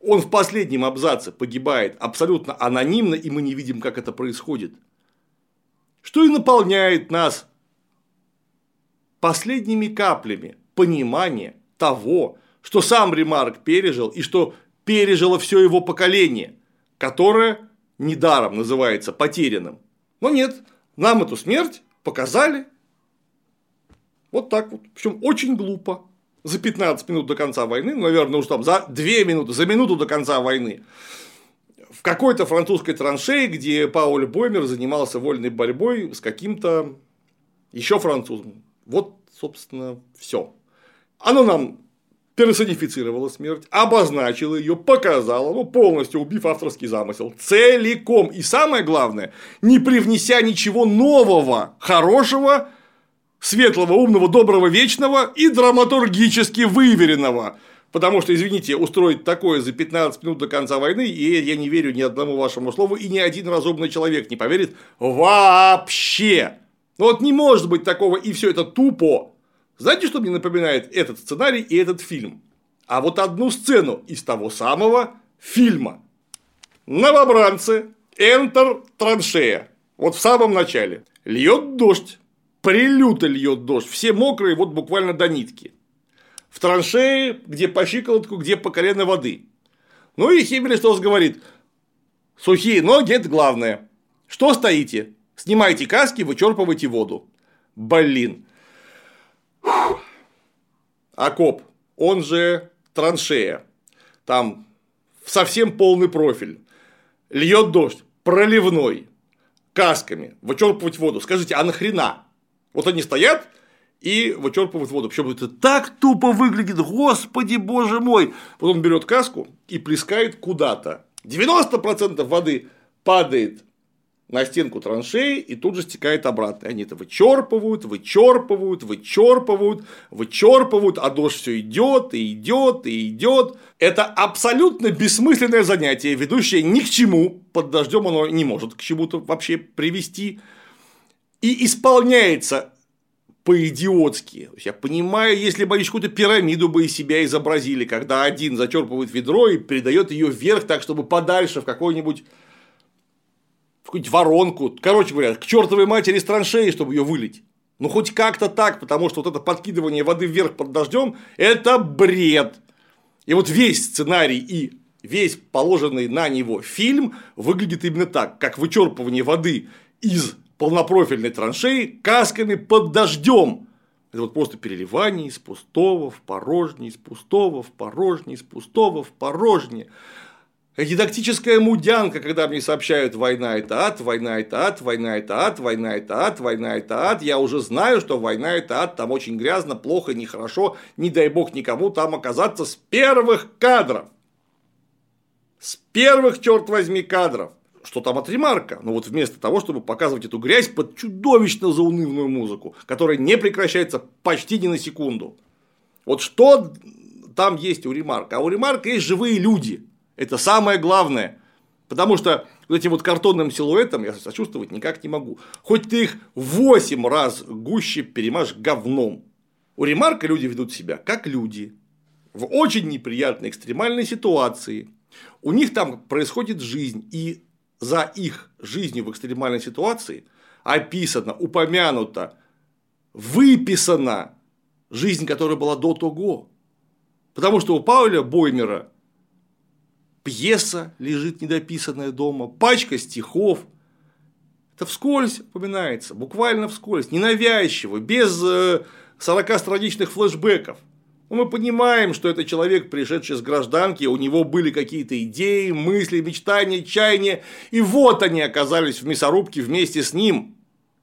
Он в последнем абзаце погибает абсолютно анонимно, и мы не видим, как это происходит. Что и наполняет нас последними каплями понимания того, что сам Ремарк пережил и что пережило все его поколение, которое недаром называется потерянным. Но нет, нам эту смерть показали вот так вот. Причем очень глупо. За 15 минут до конца войны, ну, наверное, уж там за 2 минуты, за минуту до конца войны, в какой-то французской траншее, где Пауль Боймер занимался вольной борьбой с каким-то еще французом. Вот, собственно, все. Оно нам персонифицировала смерть, обозначила ее, показала, ну, полностью убив авторский замысел, целиком. И самое главное, не привнеся ничего нового, хорошего, светлого, умного, доброго, вечного и драматургически выверенного. Потому что, извините, устроить такое за 15 минут до конца войны, и я не верю ни одному вашему слову, и ни один разумный человек не поверит вообще. Ну вот не может быть такого, и все это тупо. Знаете, что мне напоминает этот сценарий и этот фильм? А вот одну сцену из того самого фильма. Новобранцы, Enter траншея. Вот в самом начале. Льет дождь. Прилюто льет дождь. Все мокрые, вот буквально до нитки. В траншее, где по щиколотку, где по колено воды. Ну и Химмельштос говорит, сухие ноги – это главное. Что стоите? Снимайте каски, вычерпывайте воду. Блин, окоп, он же траншея, там совсем полный профиль, льет дождь, проливной, касками, вычерпывать воду. Скажите, а нахрена? Вот они стоят и вычерпывают воду. Причем это так тупо выглядит, господи боже мой. Вот он берет каску и плескает куда-то. 90% воды падает на стенку траншеи и тут же стекает обратно. Они это вычерпывают, вычерпывают, вычерпывают, вычерпывают, а дождь все идет и идет и идет. Это абсолютно бессмысленное занятие, ведущее ни к чему. Под дождем оно не может к чему-то вообще привести. И исполняется по-идиотски. Я понимаю, если бы они какую-то пирамиду бы из себя изобразили, когда один зачерпывает ведро и передает ее вверх так, чтобы подальше в какой-нибудь какую-нибудь воронку, короче говоря, к чертовой матери с траншеи, чтобы ее вылить. Ну, хоть как-то так, потому что вот это подкидывание воды вверх под дождем – это бред. И вот весь сценарий и весь положенный на него фильм выглядит именно так, как вычерпывание воды из полнопрофильной траншеи касками под дождем. Это вот просто переливание из пустого в порожнее, из пустого в порожнее, из пустого в порожнее. Дидактическая мудянка, когда мне сообщают «война – это ад», «война – это ад», «война – это ад», «война – это ад», «война – это ад», я уже знаю, что «война – это ад», там очень грязно, плохо, нехорошо, не дай бог никому там оказаться с первых кадров. С первых, черт возьми, кадров. Что там от ремарка? Ну вот вместо того, чтобы показывать эту грязь под чудовищно заунывную музыку, которая не прекращается почти ни на секунду. Вот что там есть у ремарка? А у ремарка есть живые люди – это самое главное. Потому что вот этим вот картонным силуэтом я сочувствовать никак не могу. Хоть ты их 8 раз гуще перемажь говном. У ремарка люди ведут себя как люди. В очень неприятной экстремальной ситуации. У них там происходит жизнь. И за их жизнью в экстремальной ситуации описано, упомянуто, выписана жизнь, которая была до того. Потому что у Пауля Боймера пьеса лежит недописанная дома, пачка стихов. Это вскользь упоминается, буквально вскользь, ненавязчиво, без 40-страничных э, флешбеков. Но мы понимаем, что это человек, пришедший с гражданки, у него были какие-то идеи, мысли, мечтания, чаяния, и вот они оказались в мясорубке вместе с ним.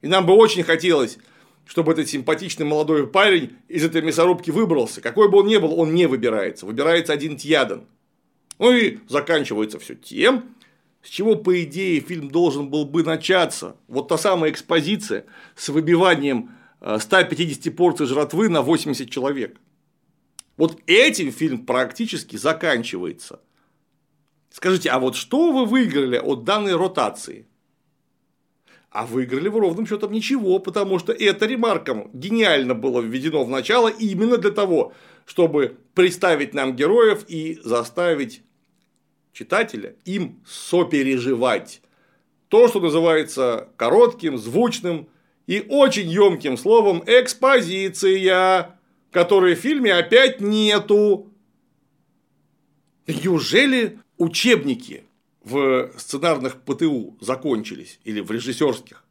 И нам бы очень хотелось, чтобы этот симпатичный молодой парень из этой мясорубки выбрался. Какой бы он ни был, он не выбирается. Выбирается один Тьядан. Ну и заканчивается все тем, с чего, по идее, фильм должен был бы начаться. Вот та самая экспозиция с выбиванием 150 порций жратвы на 80 человек. Вот этим фильм практически заканчивается. Скажите, а вот что вы выиграли от данной ротации? А выиграли вы ровным счетом ничего, потому что это ремарком гениально было введено в начало именно для того, чтобы представить нам героев и заставить читателя им сопереживать. То, что называется коротким, звучным и очень емким словом экспозиция, которой в фильме опять нету. Неужели учебники в сценарных ПТУ закончились или в режиссерских.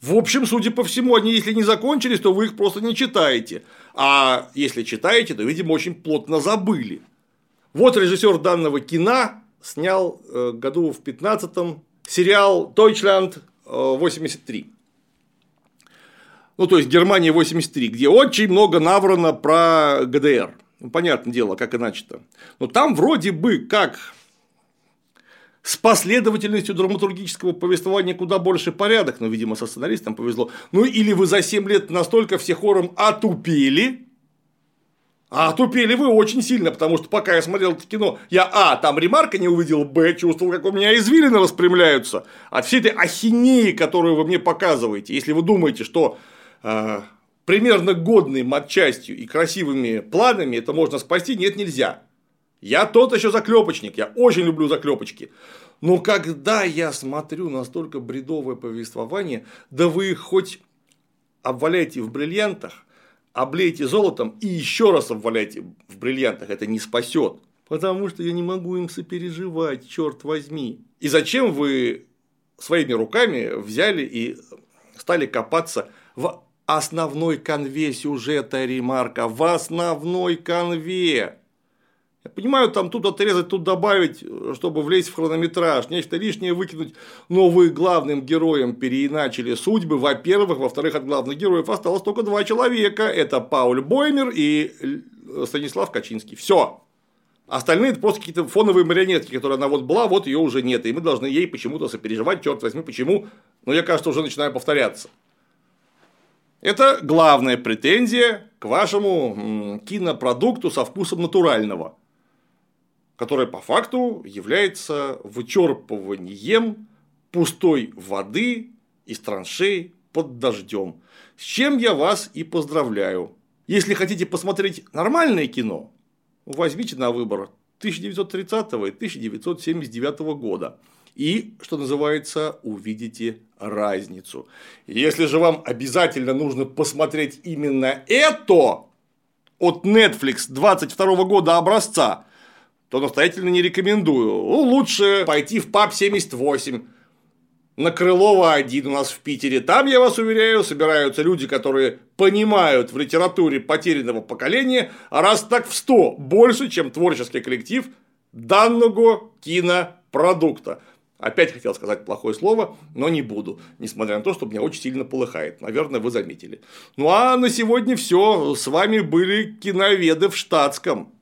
В общем, судя по всему, они, если не закончились, то вы их просто не читаете. А если читаете, то, видимо, очень плотно забыли. Вот режиссер данного кино снял э, году в 15-м сериал Deutschland 83. Ну, то есть Германия 83, где очень много наврано про ГДР. Ну, понятное дело, как иначе-то. Но там вроде бы как с последовательностью драматургического повествования куда больше порядок, но, видимо, со сценаристом повезло. Ну, или вы за 7 лет настолько все хором отупели, а отупели вы очень сильно, потому что пока я смотрел это кино, я А, там ремарка не увидел, Б, чувствовал, как у меня извилины распрямляются от всей этой ахинеи, которую вы мне показываете. Если вы думаете, что примерно годной матчастью и красивыми планами это можно спасти, нет, нельзя. Я тот еще заклепочник, я очень люблю заклепочки. Но когда я смотрю настолько бредовое повествование, да вы их хоть обваляйте в бриллиантах, облейте золотом и еще раз обваляйте в бриллиантах, это не спасет. Потому что я не могу им сопереживать, черт возьми. И зачем вы своими руками взяли и стали копаться в основной конве сюжета ремарка, в основной конве. Я понимаю, там тут отрезать, тут добавить, чтобы влезть в хронометраж, нечто лишнее выкинуть, но вы главным героем переиначили судьбы, во-первых, во-вторых, от главных героев осталось только два человека, это Пауль Боймер и Станислав Качинский, все. Остальные это просто какие-то фоновые марионетки, которые она вот была, вот ее уже нет, и мы должны ей почему-то сопереживать, черт возьми, почему, но я, кажется, уже начинаю повторяться. Это главная претензия к вашему кинопродукту со вкусом натурального которое по факту является вычерпыванием пустой воды из траншей под дождем. С чем я вас и поздравляю. Если хотите посмотреть нормальное кино, возьмите на выбор 1930 и 1979 года. И, что называется, увидите разницу. Если же вам обязательно нужно посмотреть именно это от Netflix 22 года образца, то настоятельно не рекомендую. Ну, лучше пойти в ПАП 78 на Крылова 1 у нас в Питере. Там, я вас уверяю, собираются люди, которые понимают в литературе потерянного поколения, а раз так в 100 больше, чем творческий коллектив данного кинопродукта. Опять хотел сказать плохое слово, но не буду, несмотря на то, что меня очень сильно полыхает. Наверное, вы заметили. Ну а на сегодня все. С вами были киноведы в штатском.